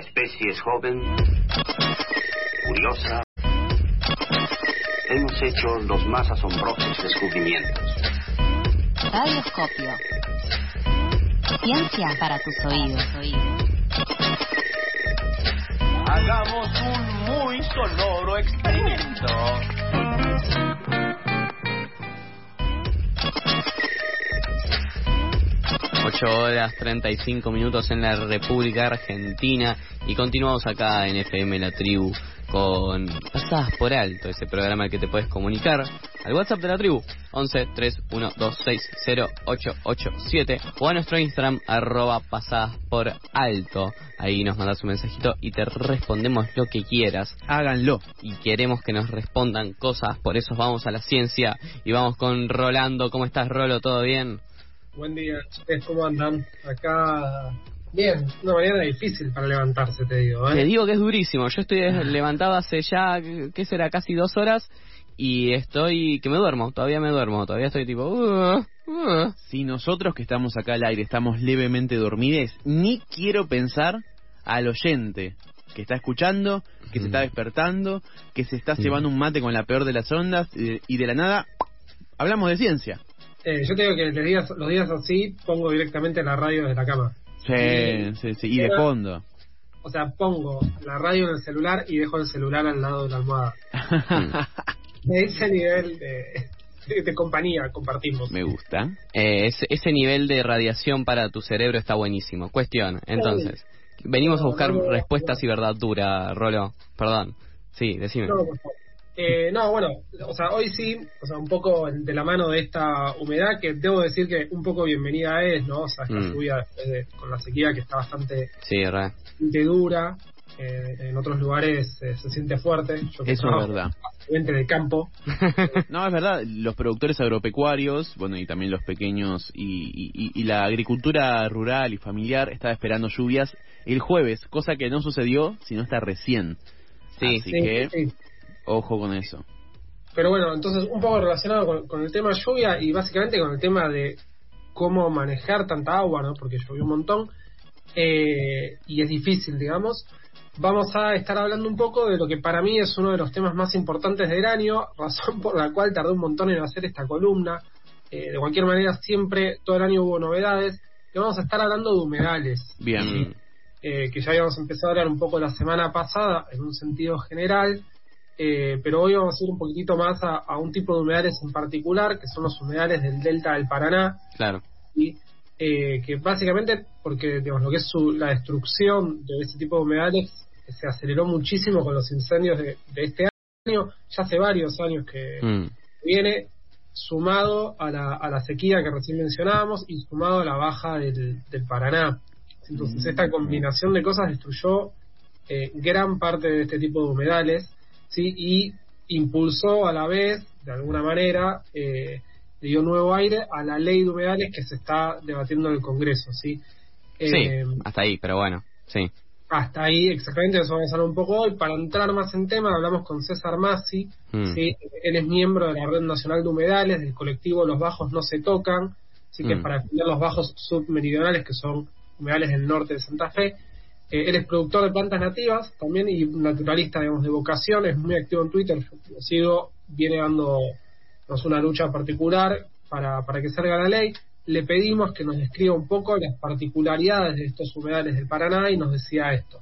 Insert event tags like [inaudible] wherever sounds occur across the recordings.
especie es joven, curiosa. Hemos hecho los más asombrosos descubrimientos. Radioscopio. Ciencia para tus oídos. Hagamos un muy sonoro experimento. 8 horas 35 minutos en la República Argentina y continuamos acá en FM La Tribu con Pasadas por Alto, ese programa que te puedes comunicar al WhatsApp de la tribu 11 31260887 o a nuestro Instagram arroba pasadas por alto. Ahí nos mandas un mensajito y te respondemos lo que quieras. Háganlo. Y queremos que nos respondan cosas, por eso vamos a la ciencia y vamos con Rolando. ¿Cómo estás, Rolo? ¿Todo bien? Buen día, chicos, ¿cómo andan? Acá, bien, una mañana difícil para levantarse, te digo. ¿eh? Te digo que es durísimo. Yo estoy levantado hace ya, ¿qué será? Casi dos horas y estoy, que me duermo, todavía me duermo, todavía estoy tipo... Uh, uh. Si nosotros que estamos acá al aire estamos levemente dormides, ni quiero pensar al oyente que está escuchando, que se está despertando, que se está llevando un mate con la peor de las ondas y y de la nada hablamos de ciencia. Eh, yo te digo que los días, los días así pongo directamente la radio desde la cama. Sí, sí, sí, y de fondo. O sea, pongo la radio en el celular y dejo el celular al lado de la almohada. [laughs] de ese nivel de, de, de compañía compartimos. Me gusta. Eh, ese, ese nivel de radiación para tu cerebro está buenísimo. Cuestión, entonces, venimos a buscar respuestas y verdad dura, Rolo. Perdón. Sí, decime. No, por favor. Eh, no, bueno, o sea, hoy sí, o sea, un poco de la mano de esta humedad que debo decir que un poco bienvenida es, ¿no? O sea, esta Mm. lluvia después de- con la sequía que está bastante, Sí, bastante dura. eh, en otros lugares eh, se siente fuerte. Yo que Eso es verdad. básicamente de campo. [laughs] No, es verdad, los productores agropecuarios, bueno, y también los pequeños y, y- y la agricultura rural y familiar estaba esperando lluvias el jueves, cosa que no sucedió, sino hasta recién. Sí. Así Sí, que, sí. Ojo con eso. Pero bueno, entonces un poco relacionado con, con el tema lluvia y básicamente con el tema de cómo manejar tanta agua, ¿no? Porque llovió un montón eh, y es difícil, digamos. Vamos a estar hablando un poco de lo que para mí es uno de los temas más importantes del año, razón por la cual tardé un montón en hacer esta columna. Eh, de cualquier manera, siempre, todo el año hubo novedades. Y vamos a estar hablando de humedales. Bien. Eh, que ya habíamos empezado a hablar un poco la semana pasada en un sentido general, eh, pero hoy vamos a ir un poquitito más a, a un tipo de humedales en particular, que son los humedales del delta del Paraná, Claro. y eh, que básicamente, porque digamos, lo que es su- la destrucción de ese tipo de humedales eh, se aceleró muchísimo con los incendios de, de este año, ya hace varios años que Mm. viene sumado a la, a la sequía que recién mencionábamos y sumado a la baja del, del Paraná. Entonces esta combinación de cosas destruyó eh, gran parte de este tipo de humedales ¿sí? y impulsó a la vez, de alguna manera, eh, le dio nuevo aire a la ley de humedales que se está debatiendo en el Congreso. ¿sí? Eh, Sí, hasta ahí, pero bueno, sí. hasta ahí, exactamente, eso vamos a hablar un poco hoy. Para entrar más en tema, hablamos con César Massi, Mm. ¿sí? Él es miembro de la Red Nacional de Humedales, del colectivo Los Bajos No Se Tocan, así que Mm. es para defender los bajos submeridionales, que son humedales del norte de Santa Fe. Eh, él productor de plantas nativas también y naturalista, digamos, de vocación, es muy activo en Twitter, sigo, viene dando nos una lucha particular para, para que salga la ley. Le pedimos que nos describa un poco las particularidades de estos humedales del Paraná y nos decía esto.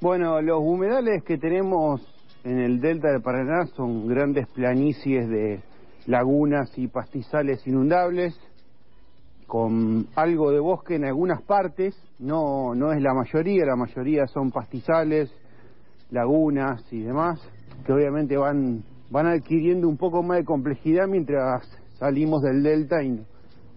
Bueno, los humedales que tenemos en el delta del Paraná son grandes planicies de lagunas y pastizales inundables, con algo de bosque en algunas partes, no, no es la mayoría, la mayoría son pastizales, lagunas y demás, que obviamente van, van adquiriendo un poco más de complejidad mientras salimos del delta y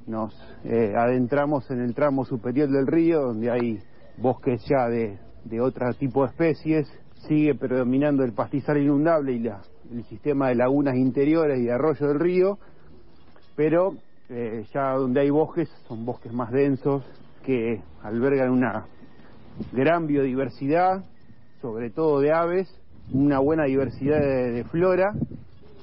nos eh, adentramos en el tramo superior del río, donde hay bosques ya de, de otro tipo de especies, sigue predominando el pastizal inundable y la, el sistema de lagunas interiores y de arroyo del río, pero eh, ya donde hay bosques son bosques más densos que albergan una gran biodiversidad, sobre todo de aves, una buena diversidad de, de flora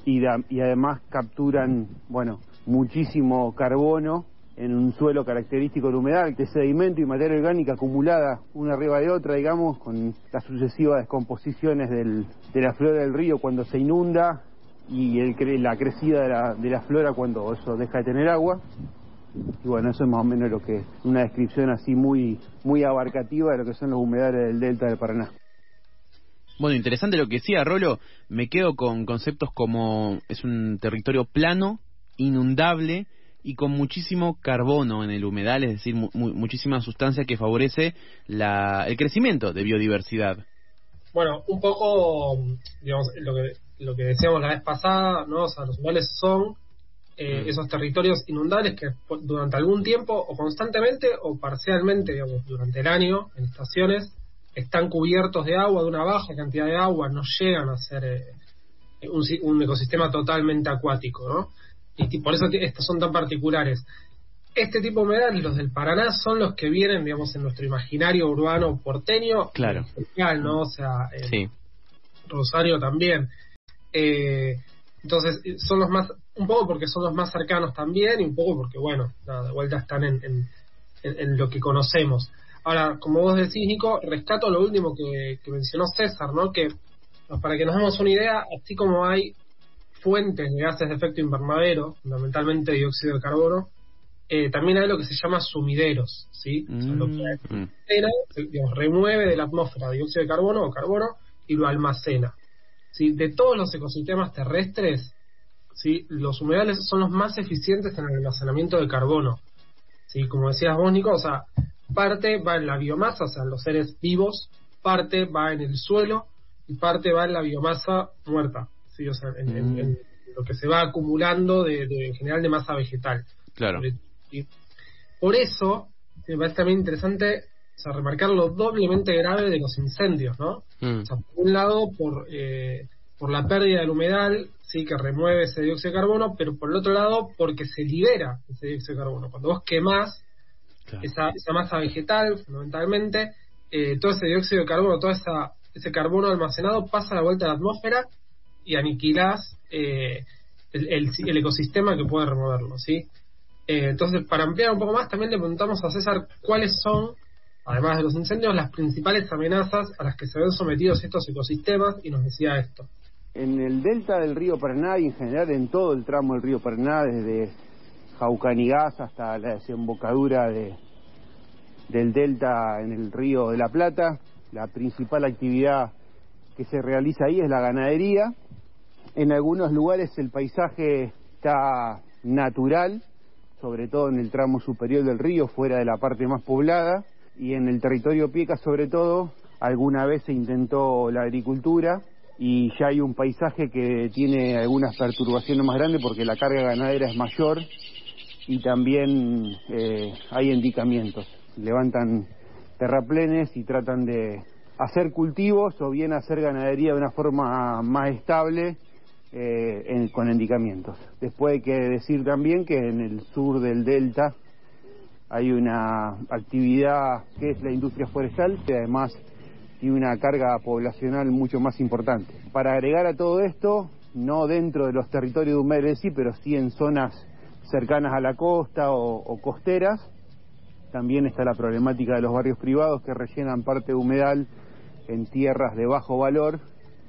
y, además capturan, bueno, muchísimo carbono en un suelo característico del humedal, de sedimento y materia orgánica acumulada una arriba de otra, digamos, con las sucesivas descomposiciones del, de la flora del río cuando se inunda y el, cre- la crecida de la, de la flora cuando eso deja de tener agua. Y bueno, eso es más o menos lo que una descripción así muy muy abarcativa de lo que son los humedales del delta del Paraná. Bueno, interesante lo que decía Rolo. Me quedo con conceptos como es un territorio plano, inundable y con muchísimo carbono en el humedal, es decir, mu- mu- muchísima sustancia que favorece la, el crecimiento de biodiversidad. Bueno, un poco, digamos, lo que, lo que decíamos la vez pasada, ¿no? O sea, los humedales son eh, Mm. esos territorios inundables que durante algún tiempo, o constantemente, o parcialmente, digamos, durante el año, en estaciones, están cubiertos de agua, de una baja cantidad de agua, no llegan a ser eh, un, un ecosistema totalmente acuático, ¿no? Y por eso estos son tan particulares. Este tipo de humedales, los del Paraná, son los que vienen, digamos, en nuestro imaginario urbano porteño. Claro. Especial, ¿no? O sea, eh, Sí. Rosario también. Eh, entonces, eh, son los más, un poco porque son los más cercanos también y un poco porque, bueno, nada, de vuelta están en, en, en- en lo que conocemos. Ahora, como vos decís, Nico, rescato lo último que, que mencionó César, ¿no? Que para que nos demos una idea, así como hay fuentes de gases de efecto invernadero, fundamentalmente dióxido de carbono, eh, también hay lo que se llama sumideros, ¿sí? O sea, lo que Mm. almacena, digamos, remueve de la atmósfera dióxido de carbono o carbono y lo almacena. ¿Sí? De todos los ecosistemas terrestres, ¿sí? los humedales son los más eficientes en el almacenamiento de carbono. ¿sí? Como decías vos, Nico, o sea, parte va en la biomasa, o sea, en los seres vivos, parte va en el suelo y parte va en la biomasa muerta, ¿sí? o sea, en, Mm. lo que se va acumulando de, de- en general de masa vegetal. Claro. ¿sí? Por eso, me parece también interesante o sea, remarcar lo doblemente grave de los incendios, ¿no? Mm. O sea, por un lado, por, eh, por la pérdida del humedal, sí, que remueve ese dióxido de carbono, pero por el otro lado, porque se libera ese dióxido de carbono. Cuando vos quemás Claro. esa, esa masa vegetal, fundamentalmente, eh, todo ese dióxido de carbono, todo esa, ese carbono almacenado pasa a la vuelta a la atmósfera y aniquilás eh, el, el, el ecosistema que puede removerlo, ¿sí? Eh, entonces, para ampliar un poco más, también le preguntamos a César cuáles son, además de los incendios, las principales amenazas a las que se ven sometidos estos ecosistemas y nos decía esto. En el delta del río Paraná y en general en todo el tramo del río Paraná, desde Jaucanigás hasta la desembocadura de, del delta en el río de la Plata, la principal actividad que se realiza ahí es la ganadería. En algunos lugares el paisaje está natural, sobre todo en el tramo superior del río, fuera de la parte más poblada, y en el territorio Pieca sobre todo, alguna vez se intentó la agricultura y ya hay un paisaje que tiene algunas perturbaciones más grandes porque la carga ganadera es mayor y también eh, hay endicamientos. Levantan terraplenes y tratan de hacer cultivos o bien hacer ganadería de una forma más estable eh, en- con endicamientos. Después hay que decir también que en el sur del delta hay una actividad que es la industria forestal, que además tiene una carga poblacional mucho más importante. Para agregar a todo esto, no dentro de los territorios de humedales sí, pero sí en zonas cercanas a la costa o, o costeras, también está la problemática de los barrios privados que rellenan parte de humedal en tierras de bajo valor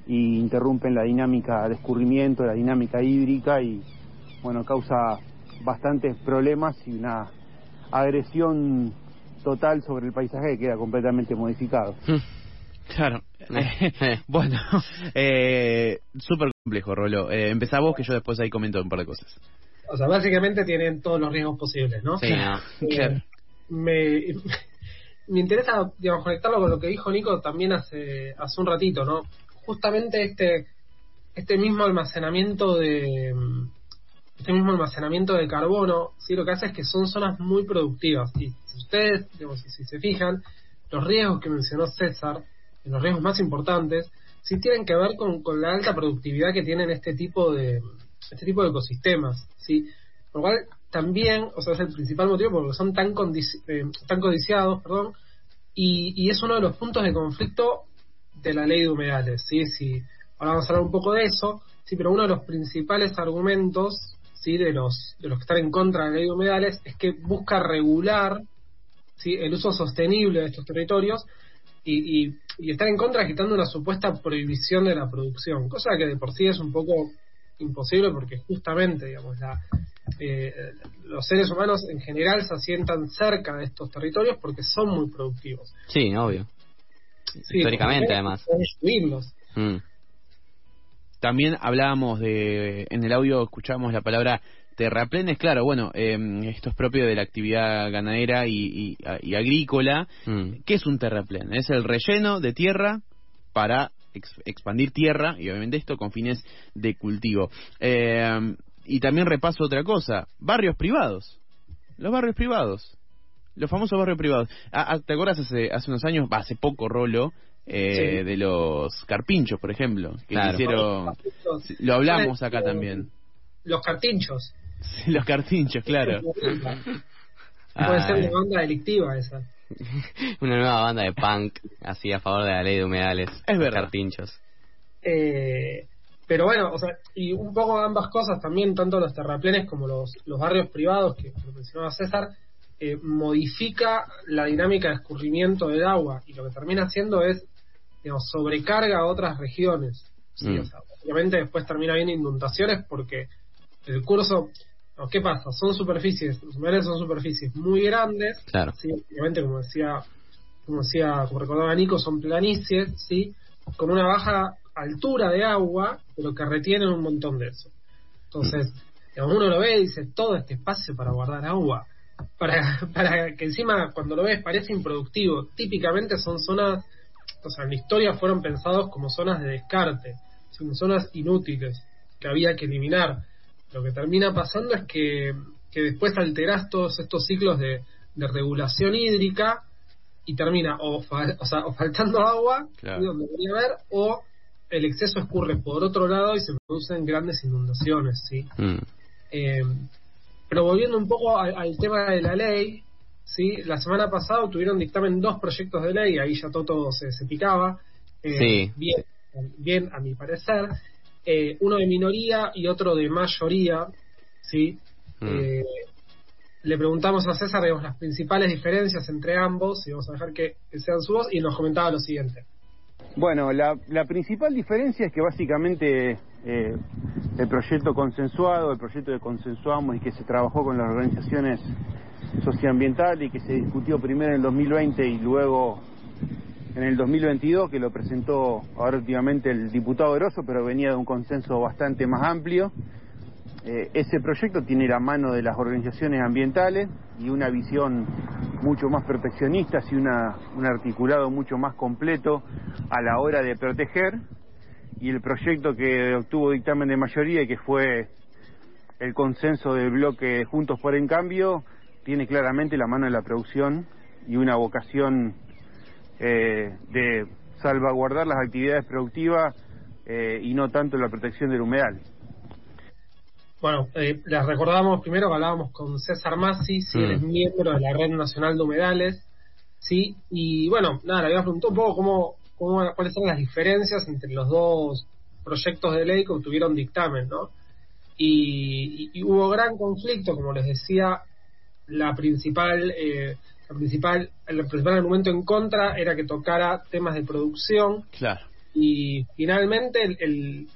y interrumpen la dinámica de escurrimiento, la dinámica hídrica y bueno, causa bastantes problemas y una agresión total sobre el paisaje que queda completamente modificado. Claro. Eh. [laughs] bueno, eh, súper complejo, Rolo. Eh, empezá vos que yo después ahí comento un par de cosas. O sea, básicamente tienen todos los riesgos posibles, ¿no? Sí, no. [laughs] Eh, Claro. me, [laughs] me interesa digamos, conectarlo con lo que dijo Nico también hace, hace un ratito, ¿no? Justamente este, este mismo almacenamiento de este mismo almacenamiento de carbono, sí lo que hace es que son zonas muy productivas. Y si ustedes, digamos, si se fijan, los riesgos que mencionó César, los riesgos más importantes, sí tienen que ver con, con la alta productividad que tienen este tipo de este tipo de ecosistemas, sí. Por lo cual también, o sea, es el principal motivo porque son tan eh, tan codiciados, perdón, y, y es uno de los puntos de conflicto de la ley de humedales, sí, sí. Ahora vamos a hablar un poco de eso, sí, pero uno de los principales argumentos, ¿sí? de los de los que están en contra de la ley de humedales es que busca regular ¿sí? el uso sostenible de estos territorios y, y, y estar en contra quitando una supuesta prohibición de la producción, cosa que de por sí es un poco imposible porque justamente digamos la eh, los seres humanos en general se asientan cerca de estos territorios porque son muy productivos. Sí, obvio. Sí, Históricamente, además. Mm. También hablábamos de, en el audio escuchábamos la palabra terraplenes, claro, bueno, eh, esto es propio de la actividad ganadera y, y- y agrícola. Mm. ¿Qué es un terraplén? Es el relleno de tierra para ex- expandir tierra y obviamente esto con fines de cultivo. Eh, y también repaso otra cosa, barrios privados. Los barrios privados. Los famosos barrios privados. Ah, ah, ¿Te acuerdas hace, hace unos años, hace poco, Rolo, eh, Sí. de los carpinchos, por ejemplo? Que Claro. hicieron... Lo hablamos acá también. los cartinchos. Sí, los cartinchos, claro. [laughs] Puede ser Ay. una banda delictiva esa. [laughs] Una nueva banda de punk así a favor de la ley de humedales. Es los verdad. Cartinchos. Eh, pero bueno, o sea, y un poco ambas cosas también, tanto los terraplenes como los, los barrios privados, que lo mencionaba César, eh, modifica la dinámica de escurrimiento del agua y lo que termina haciendo es, digamos, sobrecarga a otras regiones. ¿sí? Mm. O sea, obviamente después termina habiendo inundaciones porque el curso, ¿qué pasa? Son superficies, los humedales son superficies muy grandes, Claro. sí, obviamente como decía, como decía, como recordaba Nico, son planicies, sí, con una baja altura de agua, pero que retienen un montón de eso. Entonces, digamos, uno lo ve y dice, todo este espacio para guardar agua, para, [laughs] para que encima cuando lo ves parece improductivo. Típicamente son zonas, o sea, en la historia fueron pensados como zonas de descarte, son zonas inútiles que había que eliminar. Lo que termina pasando es que, que después alterás todos estos ciclos de, de regulación hídrica y termina o, o, sea, o faltando agua Claro. donde debería haber o el exceso escurre por otro lado y se producen grandes inundaciones, ¿sí? Mm. Eh, pero volviendo un poco al, al tema de la ley, ¿sí? La semana pasada tuvieron dictamen dos proyectos de ley, ahí ya todo se, se picaba. eh, Sí. Bien, bien, a mi parecer. Eh, uno de minoría y otro de mayoría, ¿sí? Mm. Eh, le preguntamos a César digamos, las principales diferencias entre ambos y vamos a dejar que, que sean su voz y nos comentaba lo siguiente. Bueno, la, la principal diferencia es que básicamente eh, el proyecto consensuado, el proyecto que consensuamos y que se trabajó con las organizaciones socioambientales y que se discutió primero en el 2020 y luego en el 2022, que lo presentó ahora últimamente el diputado Grosso, pero venía de un consenso bastante más amplio. Eh, ese proyecto tiene la mano de las organizaciones ambientales y una visión mucho más perfeccionista y una, un articulado mucho más completo a la hora de proteger. Y el proyecto que obtuvo dictamen de mayoría y que fue el consenso del bloque Juntos por en Cambio, tiene claramente la mano de la producción y una vocación eh, de salvaguardar las actividades productivas eh, y no tanto la protección del humedal. Bueno, eh, les recordamos primero que hablábamos con César Massi, sí, Mm. él es miembro de la Red Nacional de Humedales, sí, y bueno, nada, le habíamos preguntado un poco cómo, cómo, cuáles son las diferencias entre los dos proyectos de ley que obtuvieron dictamen, ¿no? Y, y- y hubo gran conflicto, como les decía, la principal, eh, la principal, el principal argumento en contra era que tocara temas de producción, Claro. y finalmente el, el,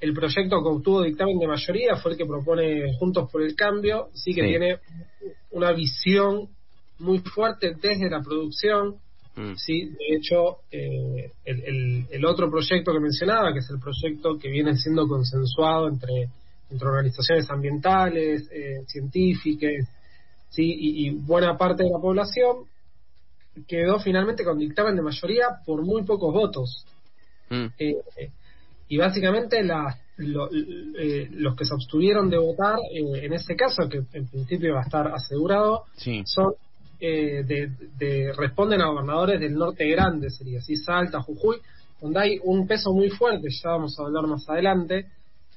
el proyecto que obtuvo dictamen de mayoría fue el que propone Juntos por el Cambio, sí que Sí. tiene una visión muy fuerte desde la producción, Mm. sí, de hecho eh, el, el, el otro proyecto que mencionaba, que es el proyecto que viene siendo consensuado entre, entre organizaciones ambientales, eh, científicas, sí, y, y buena parte de la población, quedó finalmente con dictamen de mayoría por muy pocos votos. Mm. Eh, y básicamente las- lo- eh, los que se abstuvieron de votar eh, en ese caso, que en principio va a estar asegurado, Sí. son eh, de, de- responden a gobernadores del norte grande, sería así, Salta, Jujuy, donde hay un peso muy fuerte, ya vamos a hablar más adelante,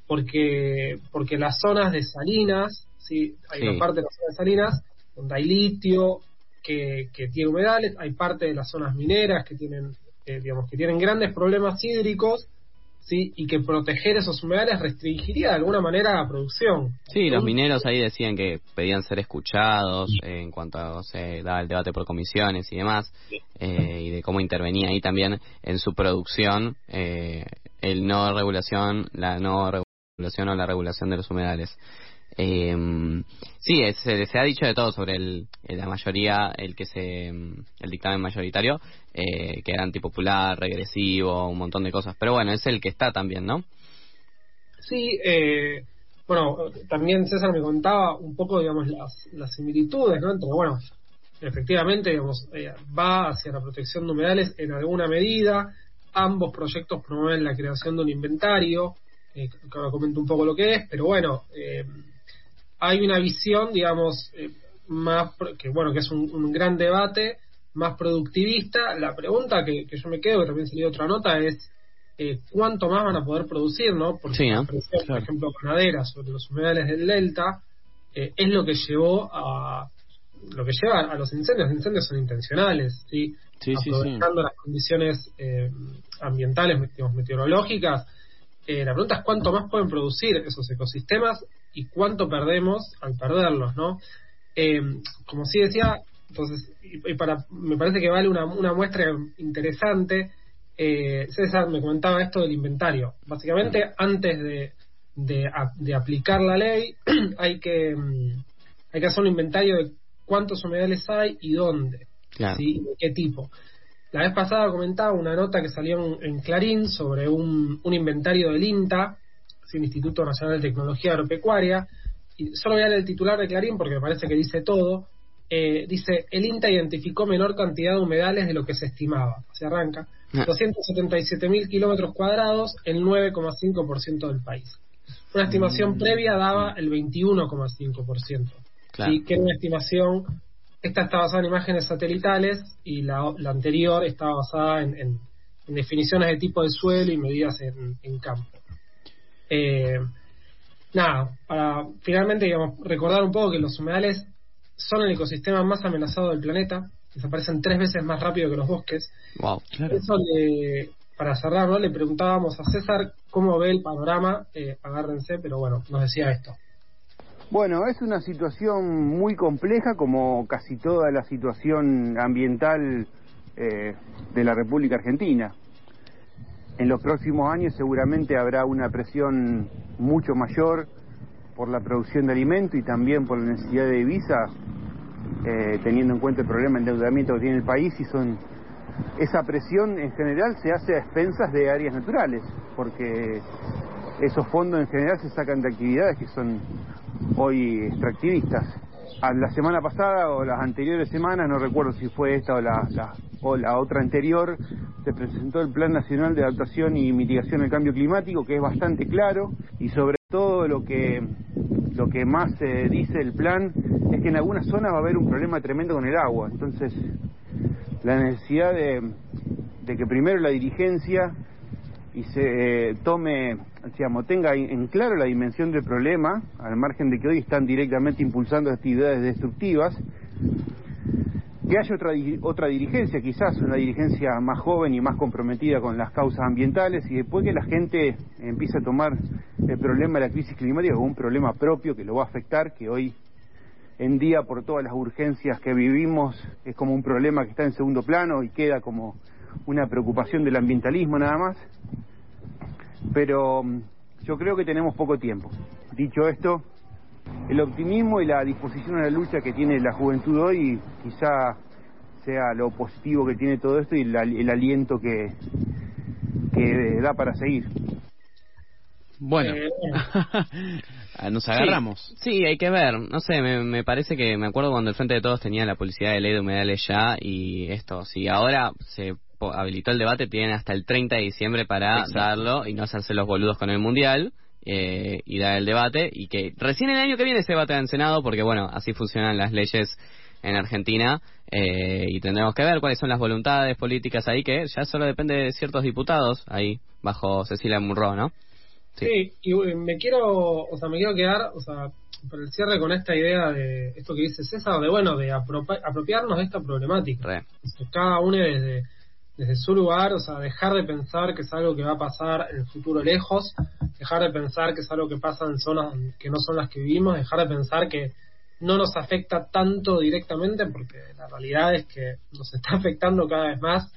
porque porque las zonas de Salinas, sí, hay Sí. una parte de las zonas Salinas donde hay litio que, que tiene humedales, hay parte de las zonas mineras que tienen eh, digamos que tienen grandes problemas hídricos ¿sí? y que proteger esos humedales restringiría de alguna manera la producción. Sí, los mineros ahí decían que pedían ser escuchados eh, en cuanto a, se daba el debate por comisiones y demás, eh, y de cómo intervenía ahí también en su producción eh, el no regulación, la no regulación o la regulación de los humedales. Eh, sí, se, ha dicho de todo sobre el, el- la mayoría, el que se, el dictamen mayoritario, eh, que era antipopular, regresivo, un montón de cosas. Pero bueno, es el que está también, ¿no? Sí, eh, bueno, también César me contaba un poco, digamos, las, las similitudes, ¿no? Entre, bueno, efectivamente, digamos, eh, va hacia la protección de humedales en alguna medida. Ambos proyectos promueven la creación de un inventario, eh, que ahora comento un poco lo que es, pero bueno, eh, hay una visión, digamos, eh, más, que bueno, que es un, un gran debate, más productivista. La pregunta que, que yo me quedo, que también salió otra nota, es eh, cuánto más van a poder producir, ¿no? Porque por ejemplo, ganadera sobre los humedales del delta eh, es lo que llevó a lo que lleva a los incendios. Los incendios son intencionales, ¿sí? Sí, sí, sí. aprovechando las condiciones eh, ambientales, digamos, meteorológicas. Eh, la pregunta es cuánto más pueden producir esos ecosistemas y cuánto perdemos al perderlos, ¿no? Eh, como sí decía, entonces, y, y para, me parece que vale una, una muestra interesante. Eh, César me comentaba esto del inventario. Básicamente, antes de, de, a- de aplicar la ley, [clears throat] hay que, mm, hay que hacer un inventario de cuántos humedales hay y dónde. Claro. ¿sí? ¿De qué tipo? La vez pasada comentaba una nota que salió en, en Clarín sobre un, un inventario del INTA, el Instituto Nacional de Tecnología Agropecuaria, y solo voy a leer el titular de Clarín porque me parece que dice todo. Eh, dice, el INTA identificó menor cantidad de humedales de lo que se estimaba. Se arranca. Ah. 277.000 kilómetros cuadrados, el 9,5% del país. Una estimación previa daba el 21,5%. Claro. Sí, que era una estimación, esta está basada en imágenes satelitales y la, la anterior estaba basada en, en- en definiciones de tipo de suelo y medidas en, en campo. Eh, nada, para finalmente digamos, recordar un poco que los humedales son el ecosistema más amenazado del planeta, desaparecen tres veces más rápido que los bosques. Wow. Claro. Eso le- para cerrar, ¿no? le preguntábamos a César cómo ve el panorama, eh, agárrense, pero bueno, nos decía esto. Bueno, es una situación muy compleja como casi toda la situación ambiental eh, de la República Argentina. En los próximos años seguramente habrá una presión mucho mayor por la producción de alimento y también por la necesidad de divisas, eh, teniendo en cuenta el problema de endeudamiento que tiene el país y son esa presión en general se hace a expensas de áreas naturales, porque esos fondos en general se sacan de actividades que son hoy extractivistas. La semana pasada o las anteriores semanas, no recuerdo si fue esta o la- o la otra anterior, se presentó el Plan Nacional de Adaptación y Mitigación del Cambio Climático, que es bastante claro y sobre todo lo que lo que más eh, dice el plan es que en algunas zonas va a haber un problema tremendo con el agua. Entonces, la necesidad de, de que primero la dirigencia y se eh, tome, digamos, tenga en en claro la dimensión del problema, al margen de que hoy están directamente impulsando actividades destructivas, que haya otra, otra dirigencia, quizás una dirigencia más joven y más comprometida con las causas ambientales, y después que la gente empiece a tomar el problema de la crisis climática como un problema propio que lo va a afectar, que hoy en día por todas las urgencias que vivimos es como un problema que está en segundo plano y queda como una preocupación del ambientalismo nada más. Pero mm, yo creo que tenemos poco tiempo. Dicho esto, el optimismo y la disposición a la lucha que tiene la juventud hoy quizá sea lo positivo que tiene todo esto y el, al- el aliento que, que da para seguir. Bueno, Eh. [laughs] Ah, nos agarramos. Sí, sí, hay que ver. No sé, me, me parece que me acuerdo cuando el Frente de Todos tenía la publicidad de ley de humedales ya y esto. Si ahora se po- habilitó el debate, tienen hasta el 30 de diciembre para Exacto. darlo y no hacerse los boludos con el Mundial eh, y dar el debate. Y que recién el año que viene se debate en Senado porque, bueno, así funcionan las leyes en Argentina eh, y tendremos que ver cuáles son las voluntades políticas ahí que ya solo depende de ciertos diputados ahí bajo Cecilia Munro, ¿no? Sí, y eh, me quiero, o sea, me quiero quedar, o sea, por el cierre con esta idea de esto que dice César, de bueno, de apropi- apropiarnos de esta problemática. Re. Cada uno desde, desde su lugar, o sea, dejar de pensar que es algo que va a pasar en el futuro lejos, dejar de pensar que es algo que pasa en zonas que no son las que vivimos, dejar de pensar que no nos afecta tanto directamente, porque la realidad es que nos está [laughs] afectando cada vez más.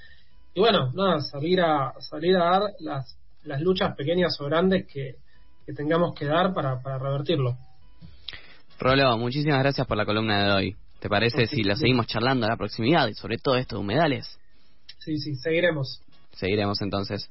Y bueno, nada, salir a, salir a dar las, las luchas pequeñas o grandes que, que tengamos que dar para, para revertirlo. Rolo, muchísimas gracias por la columna de hoy. ¿Te parece si bien. seguimos charlando a la proximidad y sobre todo esto de humedales? Sí, sí, seguiremos. Seguiremos entonces.